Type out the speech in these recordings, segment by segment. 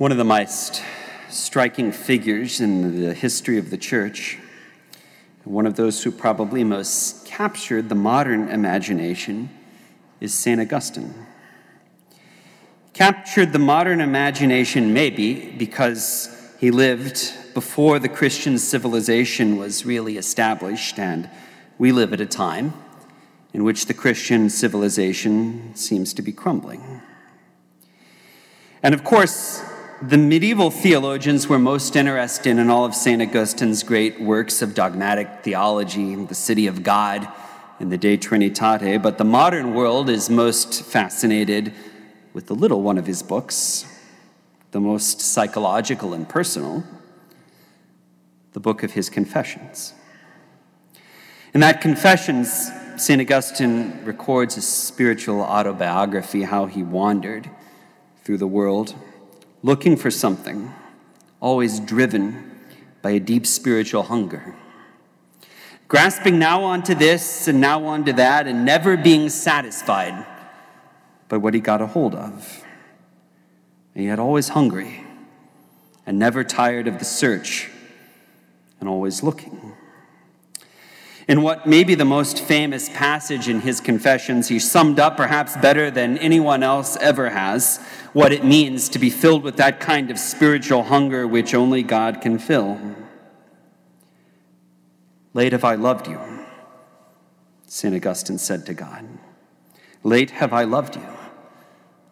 One of the most striking figures in the history of the church, one of those who probably most captured the modern imagination, is St. Augustine. Captured the modern imagination, maybe because he lived before the Christian civilization was really established, and we live at a time in which the Christian civilization seems to be crumbling. And of course, the medieval theologians were most interested in all of St. Augustine's great works of dogmatic theology, the City of God and the De Trinitate, but the modern world is most fascinated with the little one of his books, the most psychological and personal, the book of his Confessions. In that Confessions, St. Augustine records a spiritual autobiography, how he wandered through the world looking for something, always driven by a deep spiritual hunger. Grasping now onto this and now onto that, and never being satisfied by what he got a hold of. And yet always hungry and never tired of the search and always looking. In what may be the most famous passage in his confessions, he summed up, perhaps better than anyone else ever has, what it means to be filled with that kind of spiritual hunger which only God can fill. Late have I loved you, St. Augustine said to God. Late have I loved you,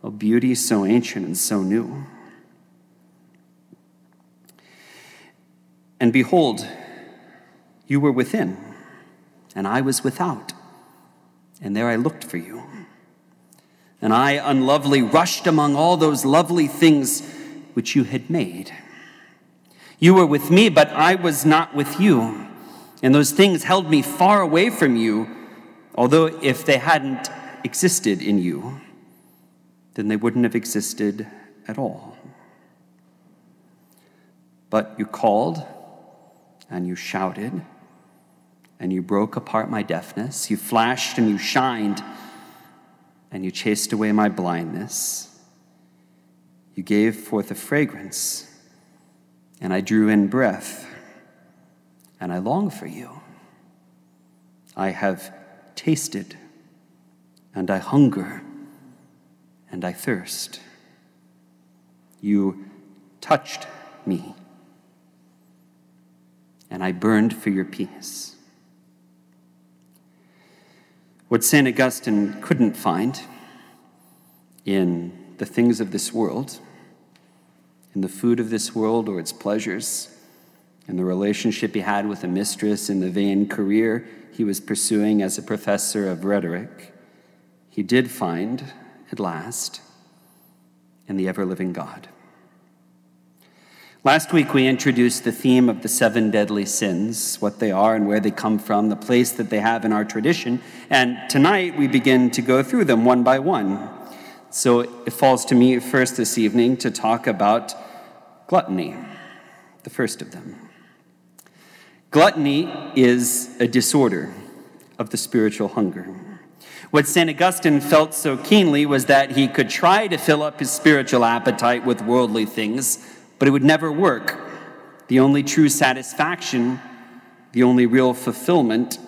O beauty so ancient and so new. And behold, you were within, and I was without, and there I looked for you. And I, unlovely, rushed among all those lovely things which you had made. You were with me, but I was not with you. And those things held me far away from you, although if they hadn't existed in you, then they wouldn't have existed at all. But you called and you shouted and you broke apart my deafness. You flashed and you shined and you chased away my blindness. You gave forth a fragrance and I drew in breath and I long for you. I have tasted and I hunger and I thirst. You touched me and I burned for your peace. What St. Augustine couldn't find in the things of this world, in the food of this world or its pleasures, in the relationship he had with a mistress, in the vain career he was pursuing as a professor of rhetoric, he did find, at last, in the ever living God. Last week, we introduced the theme of the seven deadly sins, what they are and where they come from, the place that they have in our tradition. And tonight, we begin to go through them one by one. So it falls to me first this evening to talk about gluttony, the first of them. Gluttony is a disorder of the spiritual hunger. What St. Augustine felt so keenly was that he could try to fill up his spiritual appetite with worldly things but it would never work. The only true satisfaction, the only real fulfillment,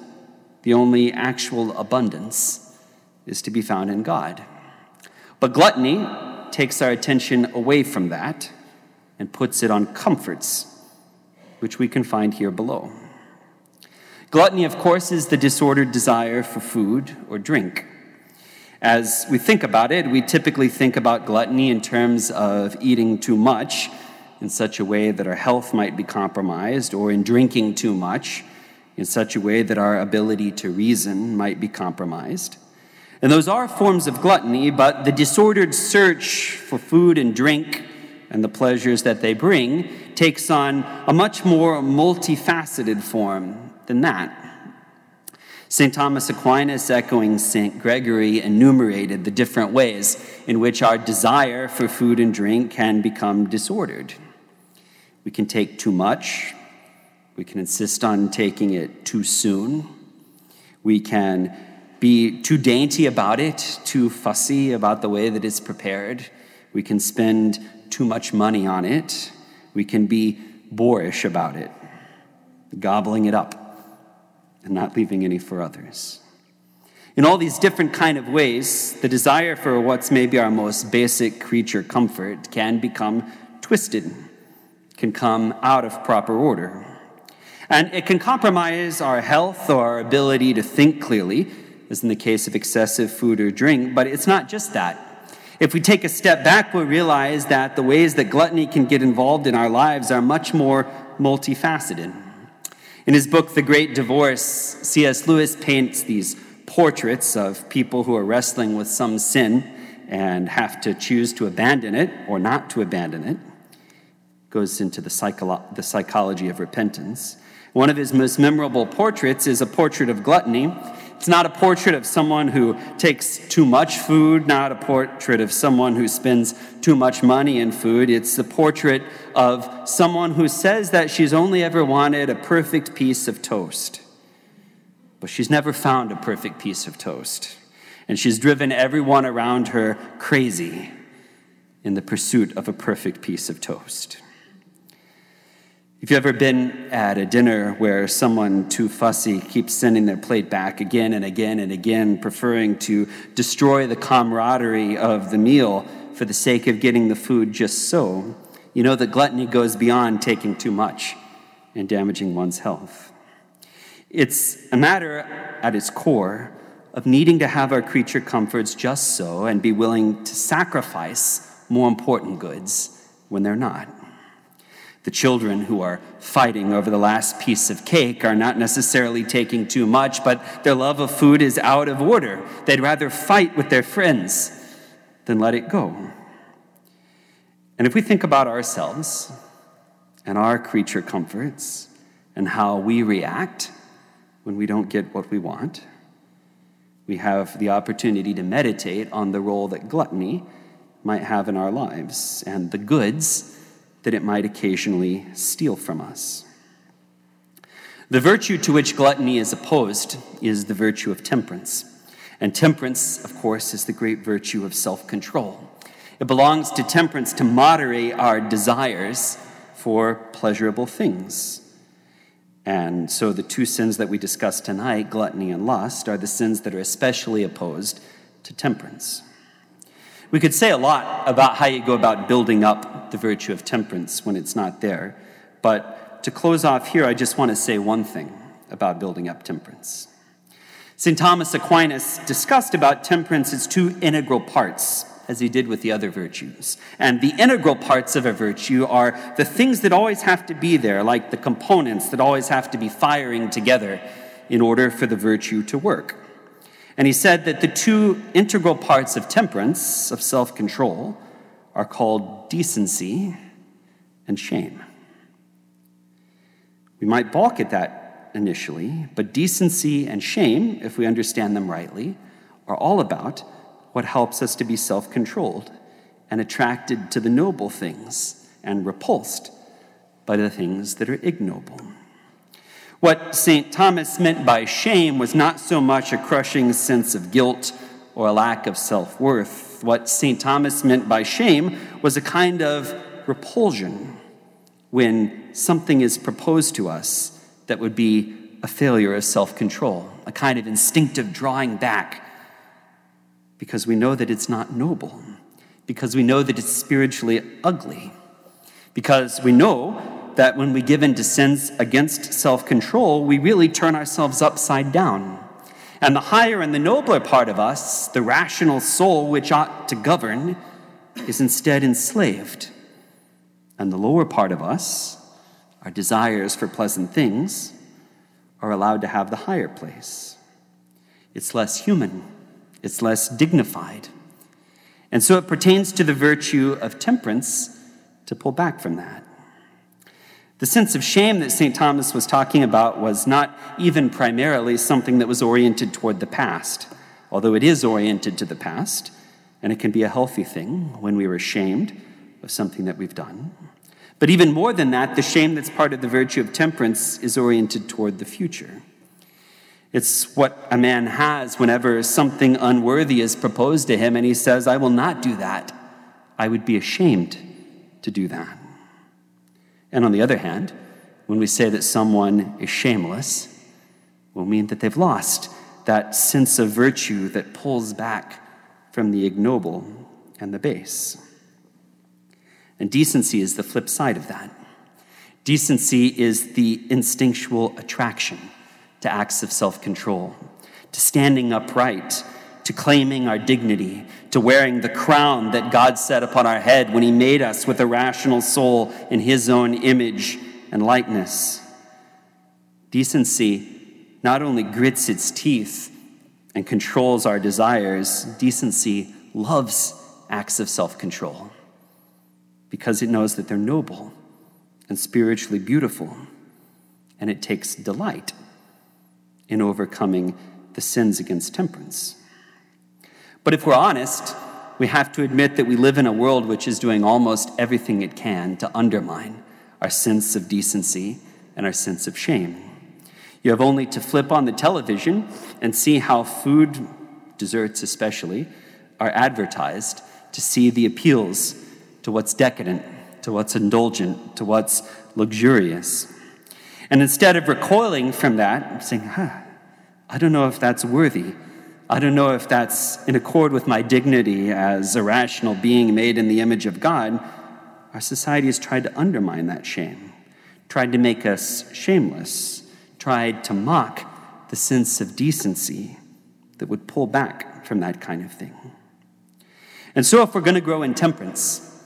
the only actual abundance is to be found in God. But gluttony takes our attention away from that and puts it on comforts, which we can find here below. Gluttony, of course, is the disordered desire for food or drink. As we think about it, we typically think about gluttony in terms of eating too much in such a way that our health might be compromised, or in drinking too much in such a way that our ability to reason might be compromised. And those are forms of gluttony, but the disordered search for food and drink and the pleasures that they bring takes on a much more multifaceted form than that. St. Thomas Aquinas, echoing St. Gregory, enumerated the different ways in which our desire for food and drink can become disordered. We can take too much. We can insist on taking it too soon. We can be too dainty about it, too fussy about the way that it's prepared. We can spend too much money on it. We can be boorish about it, gobbling it up and not leaving any for others. In all these different kind of ways, the desire for what's maybe our most basic creature comfort can become twisted, can come out of proper order. And it can compromise our health or our ability to think clearly, as in the case of excessive food or drink, but it's not just that. If we take a step back, we'll realize that the ways that gluttony can get involved in our lives are much more multifaceted. In his book, The Great Divorce, C.S. Lewis paints these portraits of people who are wrestling with some sin and have to choose to abandon it or not to abandon it. Goes into the, psycholo- the psychology of repentance. One of his most memorable portraits is a portrait of gluttony it's not a portrait of someone who takes too much food, not a portrait of someone who spends too much money in food. It's the portrait of someone who says that she's only ever wanted a perfect piece of toast. But she's never found a perfect piece of toast. And she's driven everyone around her crazy in the pursuit of a perfect piece of toast. If you've ever been at a dinner where someone too fussy keeps sending their plate back again and again and again, preferring to destroy the camaraderie of the meal for the sake of getting the food just so, you know that gluttony goes beyond taking too much and damaging one's health. It's a matter at its core of needing to have our creature comforts just so and be willing to sacrifice more important goods when they're not. The children who are fighting over the last piece of cake are not necessarily taking too much, but their love of food is out of order. They'd rather fight with their friends than let it go. And if we think about ourselves and our creature comforts and how we react when we don't get what we want, we have the opportunity to meditate on the role that gluttony might have in our lives and the goods that it might occasionally steal from us. The virtue to which gluttony is opposed is the virtue of temperance. And temperance, of course, is the great virtue of self control. It belongs to temperance to moderate our desires for pleasurable things. And so the two sins that we discussed tonight, gluttony and lust, are the sins that are especially opposed to temperance. We could say a lot about how you go about building up the virtue of temperance when it's not there. But to close off here, I just want to say one thing about building up temperance. St. Thomas Aquinas discussed about temperance its two integral parts, as he did with the other virtues. And the integral parts of a virtue are the things that always have to be there, like the components that always have to be firing together in order for the virtue to work. And he said that the two integral parts of temperance, of self control, are called decency and shame. We might balk at that initially, but decency and shame, if we understand them rightly, are all about what helps us to be self controlled and attracted to the noble things and repulsed by the things that are ignoble. What St. Thomas meant by shame was not so much a crushing sense of guilt or a lack of self worth. What St. Thomas meant by shame was a kind of repulsion when something is proposed to us that would be a failure of self control, a kind of instinctive drawing back because we know that it's not noble, because we know that it's spiritually ugly, because we know that when we give in to sins against self control, we really turn ourselves upside down. And the higher and the nobler part of us, the rational soul which ought to govern, is instead enslaved. And the lower part of us, our desires for pleasant things, are allowed to have the higher place. It's less human, it's less dignified. And so it pertains to the virtue of temperance to pull back from that. The sense of shame that St. Thomas was talking about was not even primarily something that was oriented toward the past, although it is oriented to the past, and it can be a healthy thing when we are ashamed of something that we've done. But even more than that, the shame that's part of the virtue of temperance is oriented toward the future. It's what a man has whenever something unworthy is proposed to him and he says, I will not do that. I would be ashamed to do that. And on the other hand, when we say that someone is shameless, will mean that they've lost that sense of virtue that pulls back from the ignoble and the base. And decency is the flip side of that. Decency is the instinctual attraction to acts of self control, to standing upright, to claiming our dignity, to wearing the crown that God set upon our head when He made us with a rational soul in His own image and likeness. Decency not only grits its teeth and controls our desires, decency loves acts of self control because it knows that they're noble and spiritually beautiful, and it takes delight in overcoming the sins against temperance. But if we're honest, we have to admit that we live in a world which is doing almost everything it can to undermine our sense of decency and our sense of shame. You have only to flip on the television and see how food, desserts especially, are advertised to see the appeals to what's decadent, to what's indulgent, to what's luxurious. And instead of recoiling from that, saying, huh, I don't know if that's worthy. I don't know if that's in accord with my dignity as a rational being made in the image of God. Our society has tried to undermine that shame, tried to make us shameless, tried to mock the sense of decency that would pull back from that kind of thing. And so, if we're going to grow in temperance,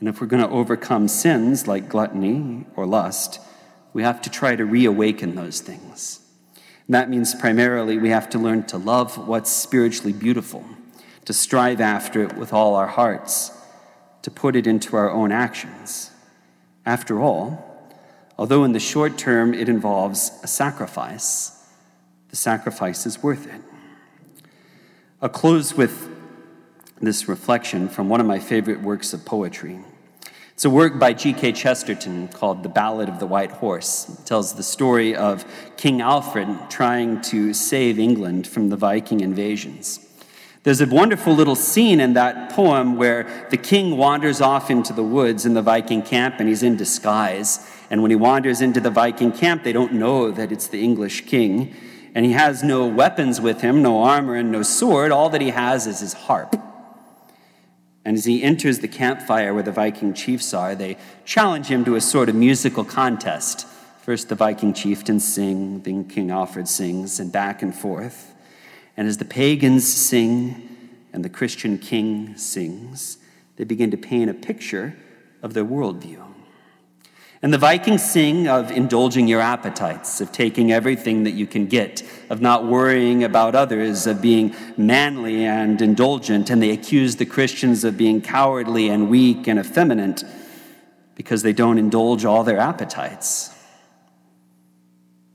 and if we're going to overcome sins like gluttony or lust, we have to try to reawaken those things. And that means primarily we have to learn to love what's spiritually beautiful, to strive after it with all our hearts, to put it into our own actions. After all, although in the short term it involves a sacrifice, the sacrifice is worth it. I'll close with this reflection from one of my favorite works of poetry. It's a work by G.K. Chesterton called The Ballad of the White Horse. It tells the story of King Alfred trying to save England from the Viking invasions. There's a wonderful little scene in that poem where the king wanders off into the woods in the Viking camp and he's in disguise. And when he wanders into the Viking camp, they don't know that it's the English king. And he has no weapons with him, no armor and no sword. All that he has is his harp. And as he enters the campfire where the Viking chiefs are, they challenge him to a sort of musical contest. First, the Viking chieftains sing, then King Alfred sings, and back and forth. And as the pagans sing and the Christian king sings, they begin to paint a picture of their worldview. And the Vikings sing of indulging your appetites, of taking everything that you can get, of not worrying about others, of being manly and indulgent. And they accuse the Christians of being cowardly and weak and effeminate because they don't indulge all their appetites.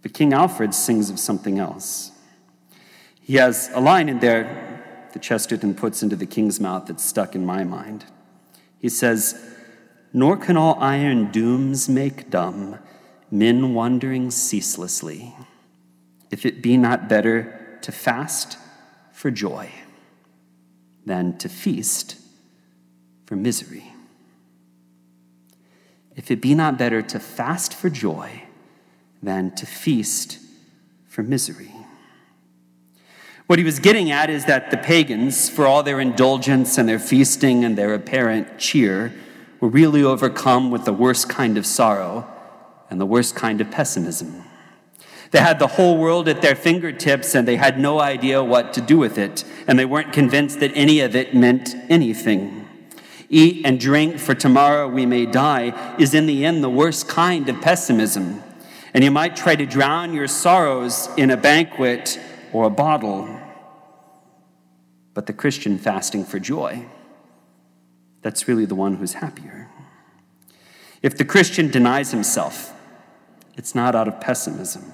But King Alfred sings of something else. He has a line in there that Chesterton puts into the king's mouth that's stuck in my mind. He says, nor can all iron dooms make dumb men wandering ceaselessly, if it be not better to fast for joy than to feast for misery. If it be not better to fast for joy than to feast for misery. What he was getting at is that the pagans, for all their indulgence and their feasting and their apparent cheer, were really overcome with the worst kind of sorrow and the worst kind of pessimism. They had the whole world at their fingertips and they had no idea what to do with it, and they weren't convinced that any of it meant anything. Eat and drink, for tomorrow we may die, is in the end the worst kind of pessimism. And you might try to drown your sorrows in a banquet or a bottle. But the Christian fasting for joy that's really the one who's happier. If the Christian denies himself, it's not out of pessimism.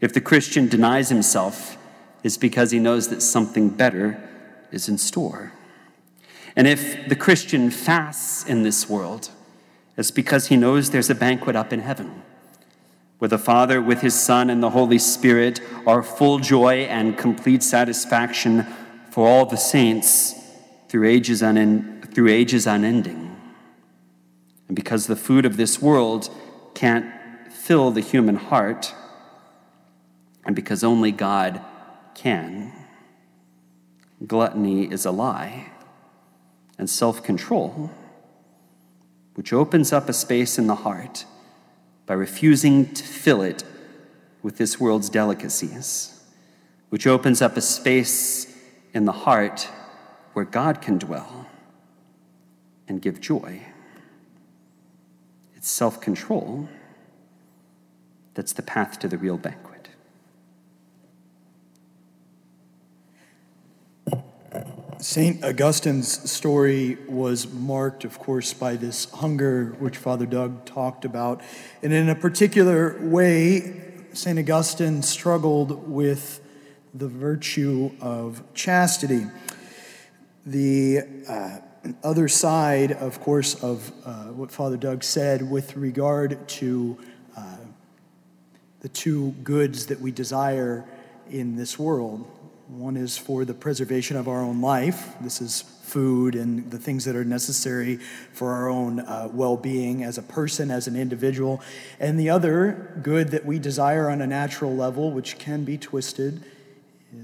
If the Christian denies himself, it's because he knows that something better is in store. And if the Christian fasts in this world, it's because he knows there's a banquet up in heaven where the Father, with his Son, and the Holy Spirit are full joy and complete satisfaction for all the saints through ages, unen- through ages unending. And because the food of this world can't fill the human heart, and because only God can, gluttony is a lie, and self control, which opens up a space in the heart by refusing to fill it with this world's delicacies, which opens up a space in the heart where God can dwell and give joy. It's self control that's the path to the real banquet. St. Augustine's story was marked, of course, by this hunger which Father Doug talked about. And in a particular way, St. Augustine struggled with the virtue of chastity. The uh, other side, of course, of uh, what Father Doug said with regard to uh, the two goods that we desire in this world one is for the preservation of our own life. This is food and the things that are necessary for our own uh, well being as a person, as an individual. And the other good that we desire on a natural level, which can be twisted,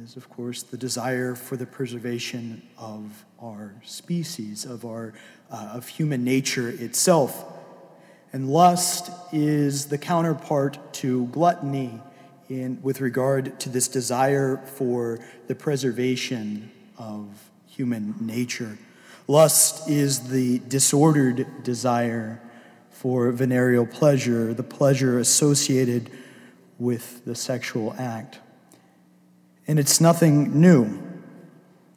is, of course, the desire for the preservation of our species, of, our, uh, of human nature itself. And lust is the counterpart to gluttony in, with regard to this desire for the preservation of human nature. Lust is the disordered desire for venereal pleasure, the pleasure associated with the sexual act. And it's nothing new,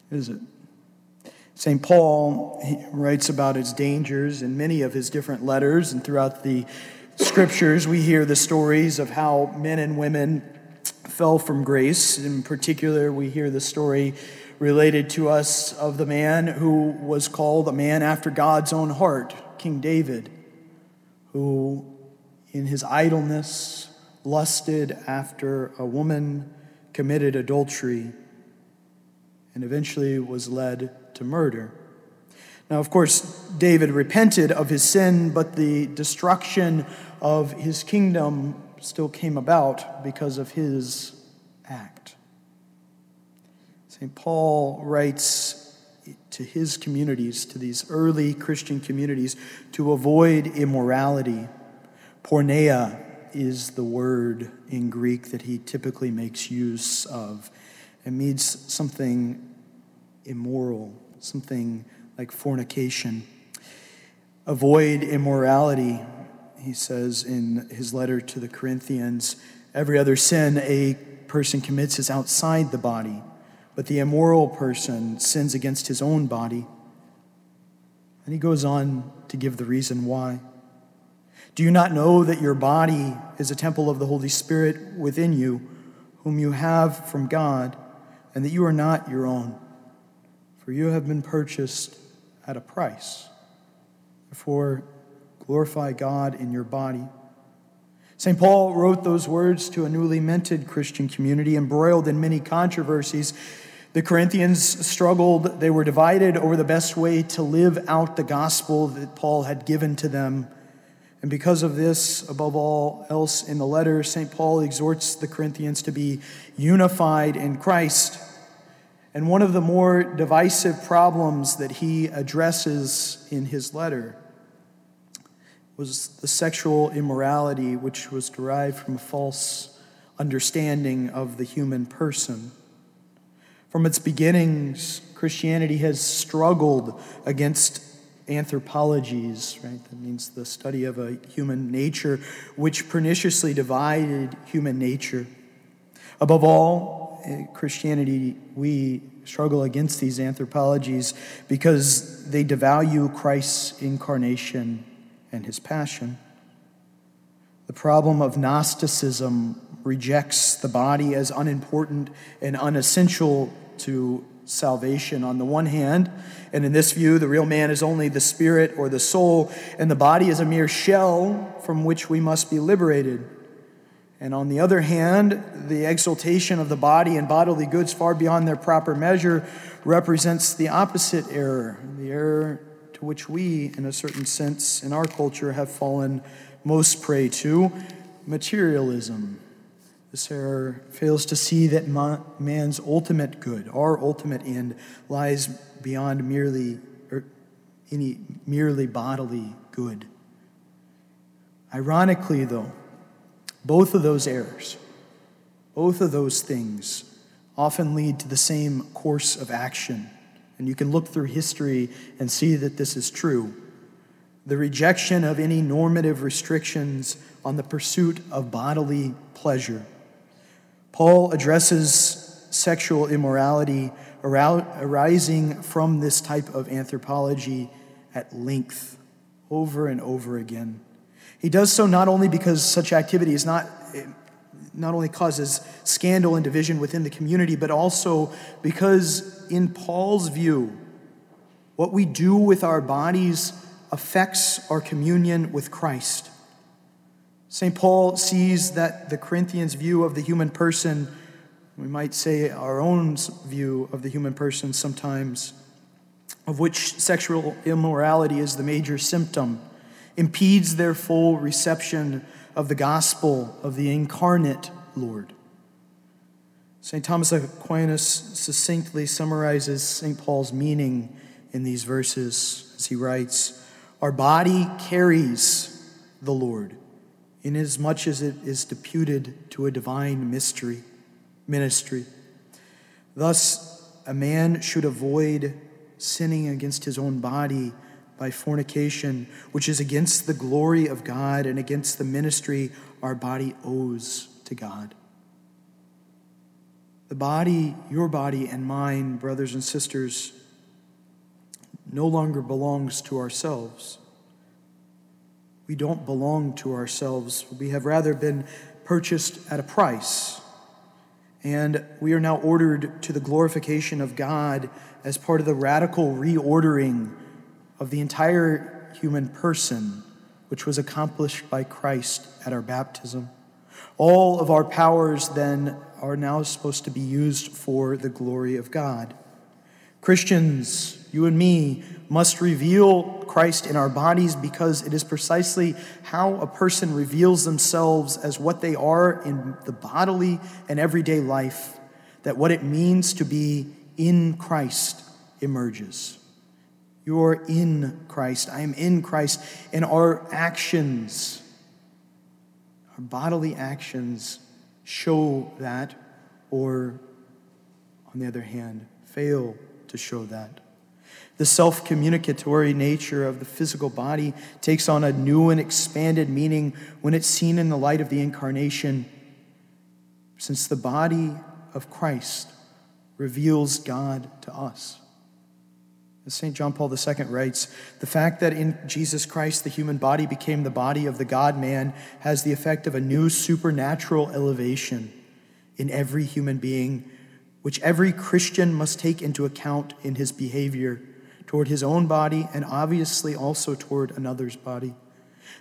is it? St. Paul writes about its dangers in many of his different letters, and throughout the scriptures, we hear the stories of how men and women fell from grace. In particular, we hear the story related to us of the man who was called a man after God's own heart, King David, who in his idleness lusted after a woman, committed adultery, and eventually was led to murder. Now, of course, David repented of his sin, but the destruction of his kingdom still came about because of his act. St. Paul writes to his communities, to these early Christian communities, to avoid immorality. Porneia is the word in Greek that he typically makes use of. It means something immoral, something like fornication. Avoid immorality, he says in his letter to the Corinthians. Every other sin a person commits is outside the body, but the immoral person sins against his own body. And he goes on to give the reason why. Do you not know that your body is a temple of the Holy Spirit within you, whom you have from God, and that you are not your own? For you have been purchased at a price. Therefore, glorify God in your body. St. Paul wrote those words to a newly minted Christian community, embroiled in many controversies. The Corinthians struggled, they were divided over the best way to live out the gospel that Paul had given to them. And because of this, above all else in the letter, St. Paul exhorts the Corinthians to be unified in Christ. And one of the more divisive problems that he addresses in his letter was the sexual immorality which was derived from a false understanding of the human person. From its beginnings, Christianity has struggled against anthropologies, right? That means the study of a human nature, which perniciously divided human nature. Above all, eh, Christianity, we struggle against these anthropologies because they devalue Christ's incarnation and his passion. The problem of Gnosticism rejects the body as unimportant and unessential to salvation on the one hand, and in this view, the real man is only the spirit or the soul, and the body is a mere shell from which we must be liberated. And on the other hand, the exaltation of the body and bodily goods far beyond their proper measure represents the opposite error, the error to which we, in a certain sense, in our culture, have fallen most prey to materialism. This error fails to see that man's ultimate good, our ultimate end, lies beyond merely or any merely bodily good. Ironically, though, both of those errors, both of those things, often lead to the same course of action. And you can look through history and see that this is true. The rejection of any normative restrictions on the pursuit of bodily pleasure. Paul addresses sexual immorality arising from this type of anthropology at length, over and over again. He does so not only because such activity is not not only causes scandal and division within the community, but also because, in Paul's view, what we do with our bodies affects our communion with Christ. St. Paul sees that the Corinthians' view of the human person, we might say our own view of the human person sometimes, of which sexual immorality is the major symptom, impedes their full reception of the gospel of the incarnate Lord. St. Thomas Aquinas succinctly summarizes St. Paul's meaning in these verses as he writes Our body carries the Lord, inasmuch as it is deputed to a divine mystery, ministry. Thus, a man should avoid sinning against his own body by fornication, which is against the glory of God and against the ministry our body owes to God. The body, your body and mine, brothers and sisters, no longer belongs to ourselves. We don't belong to ourselves. We have rather been purchased at a price. And we are now ordered to the glorification of God as part of the radical reordering of the entire human person, which was accomplished by Christ at our baptism. All of our powers then are now supposed to be used for the glory of God. Christians, you and me, must reveal Christ in our bodies because it is precisely how a person reveals themselves as what they are in the bodily and everyday life that what it means to be in Christ emerges. You're in Christ. I am in Christ. And our actions, our bodily actions, show that, or on the other hand, fail to show that. The self communicatory nature of the physical body takes on a new and expanded meaning when it's seen in the light of the incarnation, since the body of Christ reveals God to us. As St. John Paul II writes, the fact that in Jesus Christ the human body became the body of the God man has the effect of a new supernatural elevation in every human being, which every Christian must take into account in his behavior toward his own body and obviously also toward another's body.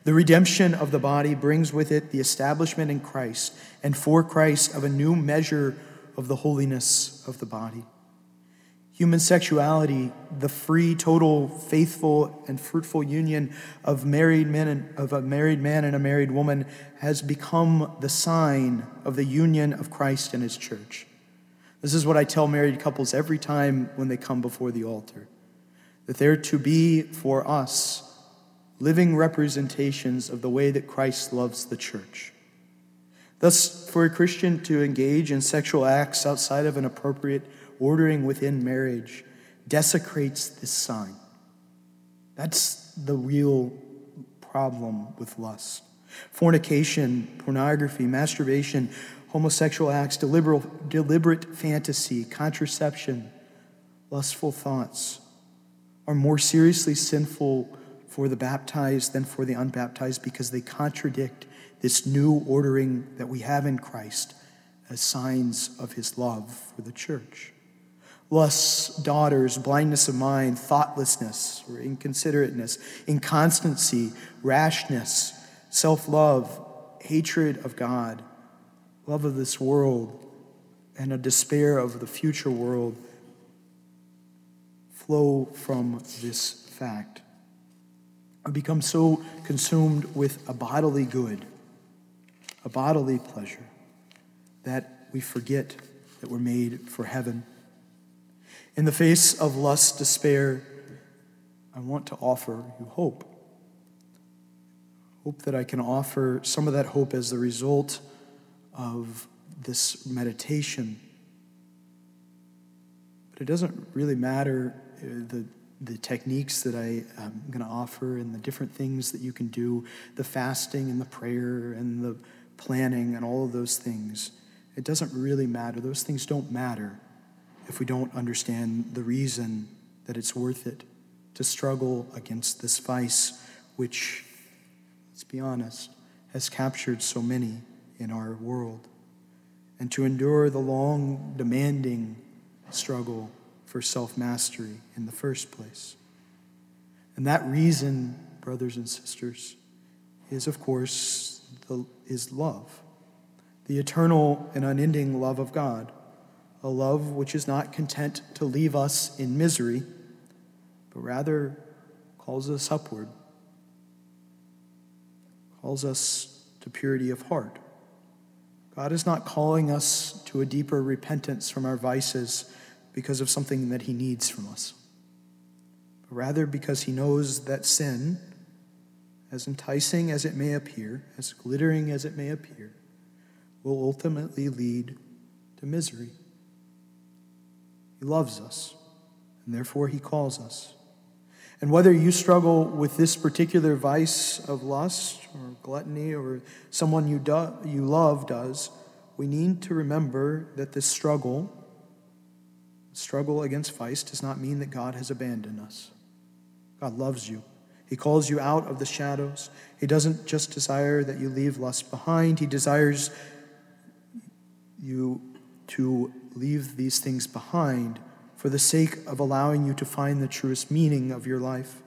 The redemption of the body brings with it the establishment in Christ and for Christ of a new measure of the holiness of the body. Human sexuality, the free, total, faithful, and fruitful union of married men and, of a married man and a married woman, has become the sign of the union of Christ and His church. This is what I tell married couples every time when they come before the altar that they're to be for us living representations of the way that Christ loves the church. Thus, for a Christian to engage in sexual acts outside of an appropriate ordering within marriage desecrates this sign. That's the real problem with lust. Fornication, pornography, masturbation, homosexual acts, deliberate, deliberate fantasy, contraception, lustful thoughts are more seriously sinful for the baptized than for the unbaptized because they contradict this new ordering that we have in Christ as signs of his love for the church. Lust, daughters, blindness of mind, thoughtlessness or inconsiderateness, inconstancy, rashness, self love, hatred of God, love of this world, and a despair of the future world flow from this fact. We become so consumed with a bodily good, a bodily pleasure, that we forget that we're made for heaven. In the face of lust, despair, I want to offer you hope. Hope that I can offer some of that hope as the result of this meditation. But it doesn't really matter the, the techniques that I um, am going to offer and the different things that you can do, the fasting and the prayer and the planning and all of those things. It doesn't really matter. Those things don't matter if we don't understand the reason that it's worth it to struggle against this vice, which, let's be honest, has captured so many in our world, and to endure the long, demanding struggle for self mastery in the first place. And that reason, brothers and sisters, is, of course, the, is love, the eternal and unending love of God, a love which is not content to leave us in misery, but rather calls us upward, calls us to purity of heart. God is not calling us to a deeper repentance from our vices because of something that He needs from us, but rather because He knows that sin, as enticing as it may appear, as glittering as it may appear, will ultimately lead to misery. He loves us, and therefore He calls us. And whether you struggle with this particular vice of lust or gluttony or someone you, do, you love does, we need to remember that this struggle, struggle against vice, does not mean that God has abandoned us. God loves you. He calls you out of the shadows. He doesn't just desire that you leave lust behind, He desires you to leave these things behind for the sake of allowing you to find the truest meaning of your life,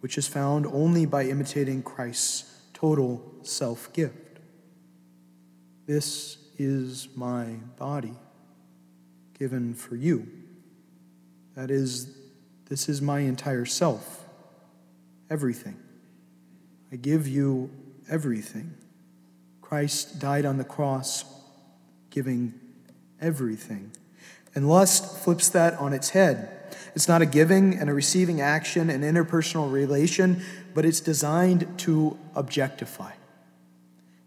which is found only by imitating Christ's total self gift. This is my body given for you. That is, this is my entire self, everything. I give you everything. Christ died on the cross, giving everything. And lust flips that on its head. It's not a giving and a receiving action, an interpersonal relation, but it's designed to objectify.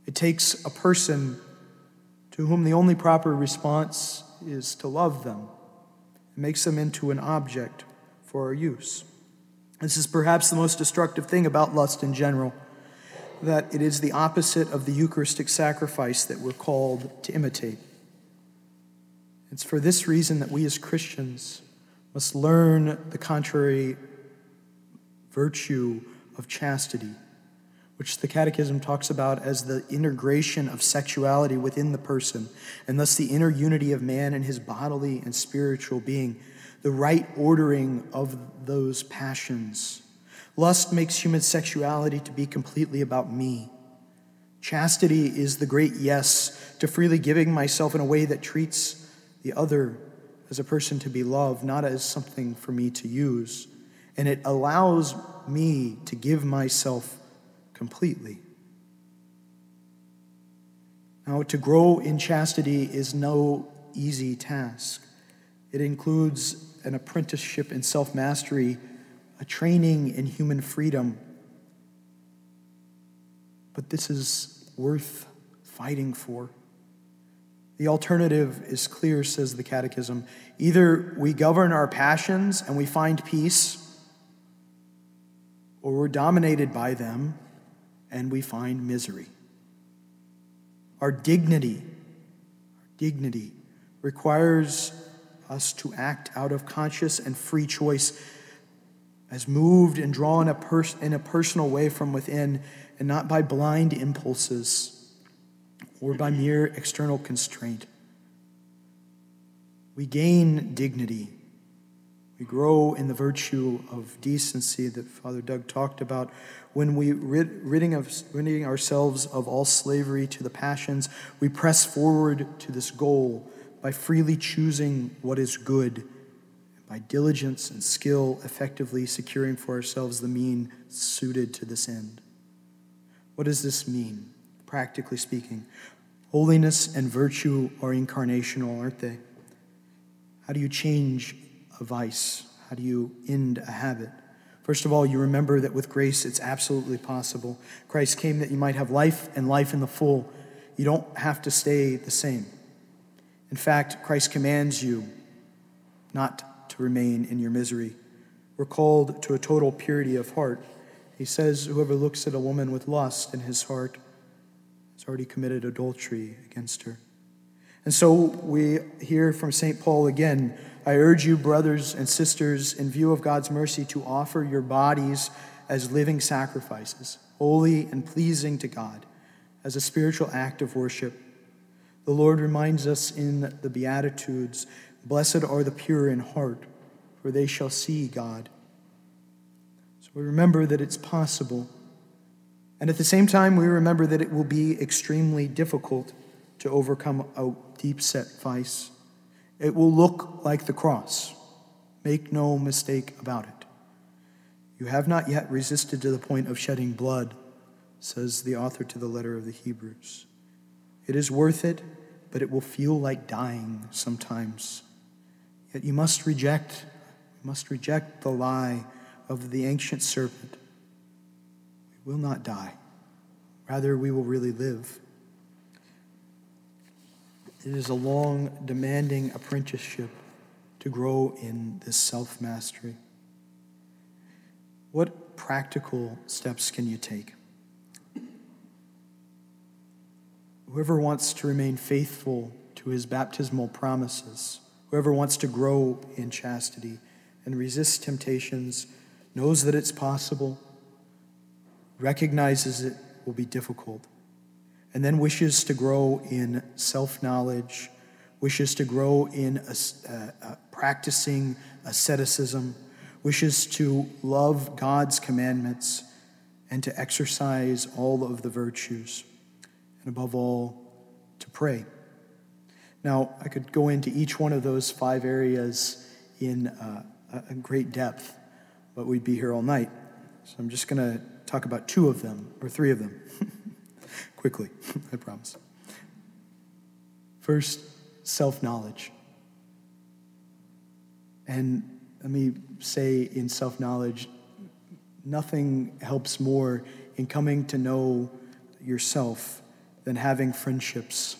It takes a person to whom the only proper response is to love them. Makes them into an object for our use. This is perhaps the most destructive thing about lust in general, that it is the opposite of the Eucharistic sacrifice that we're called to imitate. It's for this reason that we as Christians must learn the contrary virtue of chastity, which the Catechism talks about as the integration of sexuality within the person, and thus the inner unity of man and his bodily and spiritual being, the right ordering of those passions. Lust makes human sexuality to be completely about me. Chastity is the great yes to freely giving myself in a way that treats the other as a person to be loved, not as something for me to use. And it allows me to give myself completely. Now, to grow in chastity is no easy task. It includes an apprenticeship in self mastery, a training in human freedom. But this is worth fighting for. The alternative is clear, says the Catechism. Either we govern our passions and we find peace, or we're dominated by them and we find misery. Our dignity, our dignity requires us to act out of conscious and free choice as moved and drawn in a personal way from within and not by blind impulses or by mere external constraint. We gain dignity. We grow in the virtue of decency that Father Doug talked about when we, rid, ridding, of, ridding ourselves of all slavery to the passions, we press forward to this goal by freely choosing what is good, by diligence and skill, effectively securing for ourselves the mean suited to this end. What does this mean, practically speaking? Holiness and virtue are incarnational, aren't they? How do you change a vice? How do you end a habit? First of all, you remember that with grace it's absolutely possible. Christ came that you might have life and life in the full. You don't have to stay the same. In fact, Christ commands you not to remain in your misery. We're called to a total purity of heart. He says, Whoever looks at a woman with lust in his heart has already committed adultery against her. And so we hear from St. Paul again I urge you, brothers and sisters, in view of God's mercy, to offer your bodies as living sacrifices, holy and pleasing to God, as a spiritual act of worship. The Lord reminds us in the Beatitudes Blessed are the pure in heart, for they shall see God. So we remember that it's possible. And at the same time, we remember that it will be extremely difficult to overcome a deep set vice. It will look like the cross. Make no mistake about it. You have not yet resisted to the point of shedding blood, says the author to the letter of the Hebrews. It is worth it, but it will feel like dying sometimes. Yet you must reject, you must reject the lie of the ancient serpent. We will not die. Rather, we will really live. It is a long, demanding apprenticeship to grow in this self mastery. What practical steps can you take? Whoever wants to remain faithful to his baptismal promises, whoever wants to grow in chastity and resist temptations, knows that it's possible, recognizes it will be difficult and then wishes to grow in self knowledge, wishes to grow in a, uh, practicing asceticism, wishes to love God's commandments, and to exercise all of the virtues, and above all, to pray. Now, I could go into each one of those five areas in uh, a great depth, but we'd be here all night. So I'm just going to talk about two of them, or three of them. quickly, I promise. First, self knowledge. And let me say in self knowledge, nothing helps more in coming to know yourself than having friendships.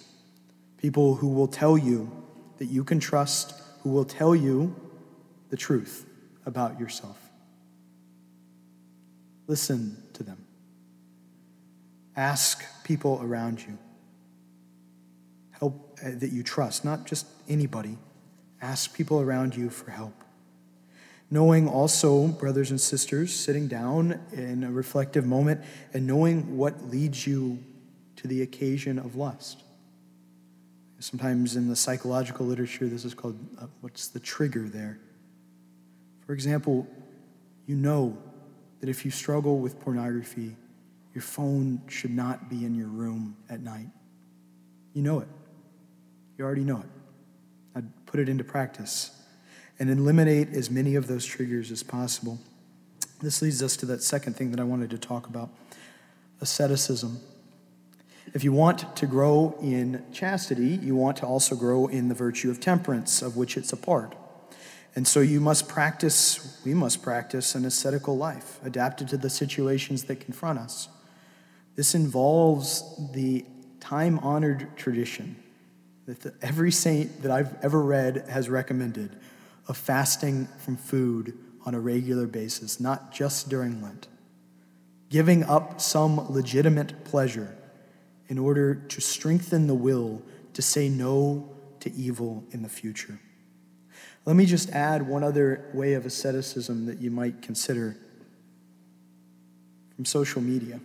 People who will tell you that you can trust, who will tell you the truth about yourself. Listen to them. Ask people around you. Help uh, that you trust, not just anybody. Ask people around you for help. Knowing also, brothers and sisters, sitting down in a reflective moment and knowing what leads you to the occasion of lust. Sometimes in the psychological literature, this is called uh, what's the trigger there? For example, you know that if you struggle with pornography, your phone should not be in your room at night. You know it. You already know it. I'd put it into practice and eliminate as many of those triggers as possible. This leads us to that second thing that I wanted to talk about asceticism. If you want to grow in chastity, you want to also grow in the virtue of temperance, of which it's a part. And so you must practice, we must practice an ascetical life, adapted to the situations that confront us. This involves the time honored tradition that the, every saint that I've ever read has recommended of fasting from food on a regular basis, not just during Lent. Giving up some legitimate pleasure in order to strengthen the will to say no to evil in the future. Let me just add one other way of asceticism that you might consider from social media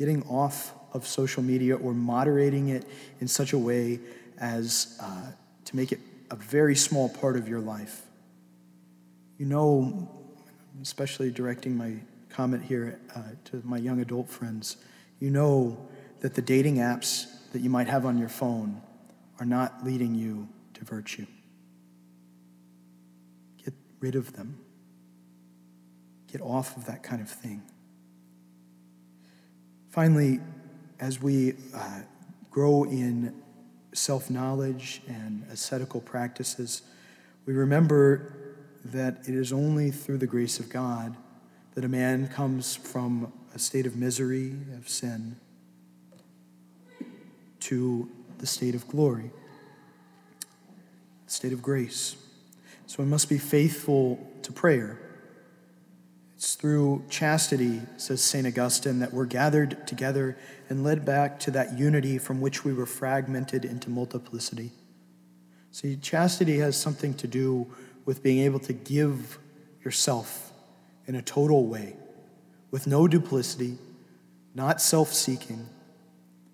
getting off of social media or moderating it in such a way as uh, to make it a very small part of your life. You know, especially directing my comment here uh, to my young adult friends, you know that the dating apps that you might have on your phone are not leading you to virtue. Get rid of them. Get off of that kind of thing. Finally, as we uh, grow in self knowledge and ascetical practices, we remember that it is only through the grace of God that a man comes from a state of misery, of sin, to the state of glory, state of grace. So we must be faithful to prayer. It's through chastity, says St. Augustine, that we're gathered together and led back to that unity from which we were fragmented into multiplicity. See, chastity has something to do with being able to give yourself in a total way, with no duplicity, not self seeking,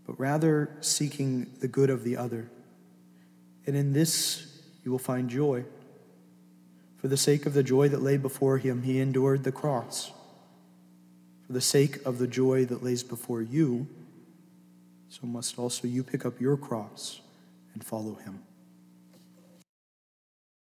but rather seeking the good of the other. And in this, you will find joy. For the sake of the joy that lay before him, he endured the cross. For the sake of the joy that lays before you, so must also you pick up your cross and follow him.